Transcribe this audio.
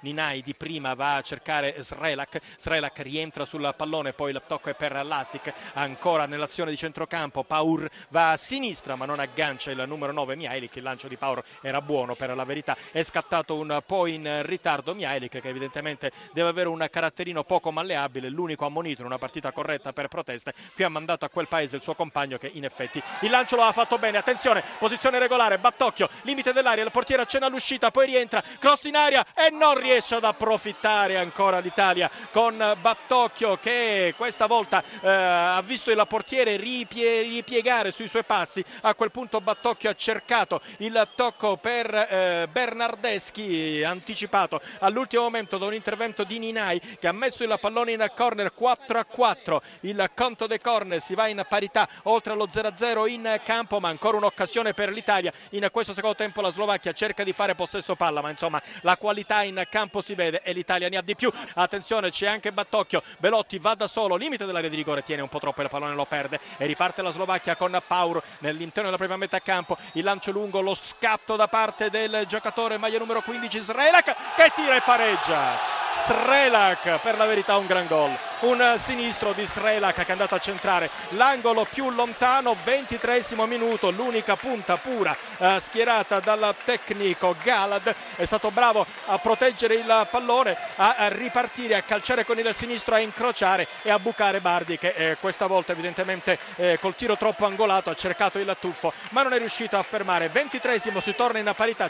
Ninai di prima va a cercare Srelak, Srelak rientra sul pallone, poi il tocco è per Lasic, ancora nell'azione di centrocampo, Paur va a sinistra ma non aggancia il numero 9 Mihailik, il lancio di Paur era buono per la verità, è scattato un po' in ritardo Mihailik che evidentemente deve avere un caratterino poco malleabile, l'unico ammonito in una partita corretta per proteste, qui ha mandato a quel paese il suo compagno che in effetti il lancio lo ha fatto bene, attenzione, posizione regolare, Battocchio, limite dell'aria, il portiere accenna all'uscita, poi rientra, cross in aria e non riesce riesce ad approfittare ancora l'Italia con Battocchio che questa volta eh, ha visto il portiere ripie, ripiegare sui suoi passi. A quel punto Battocchio ha cercato il tocco per eh, Bernardeschi, anticipato all'ultimo momento da un intervento di Ninai che ha messo il pallone in corner 4 a 4. Il conto dei corner si va in parità oltre allo 0 a 0 in campo, ma ancora un'occasione per l'Italia. In questo secondo tempo la Slovacchia cerca di fare possesso palla, ma insomma la qualità in campo campo si vede e l'Italia ne ha di più. Attenzione, c'è anche Battocchio. Belotti va da solo, limite dell'area di rigore, tiene un po' troppo il pallone, lo perde e riparte la Slovacchia con Pauro nell'interno della propria metà campo. Il lancio lungo, lo scatto da parte del giocatore maglia numero 15 Srelak che tira e pareggia. Srelak per la verità un gran gol un sinistro di Srelak che è andato a centrare. L'angolo più lontano 23 minuto l'unica punta pura eh, schierata dal tecnico Galad. È stato bravo a proteggere il pallone a, a, ripartire a calciare con il sinistro a incrociare e a bucare Bardi che eh, questa volta evidentemente eh, col tiro troppo angolato ha cercato il tuffo ma non è riuscito a fermare. 23 si torna in parità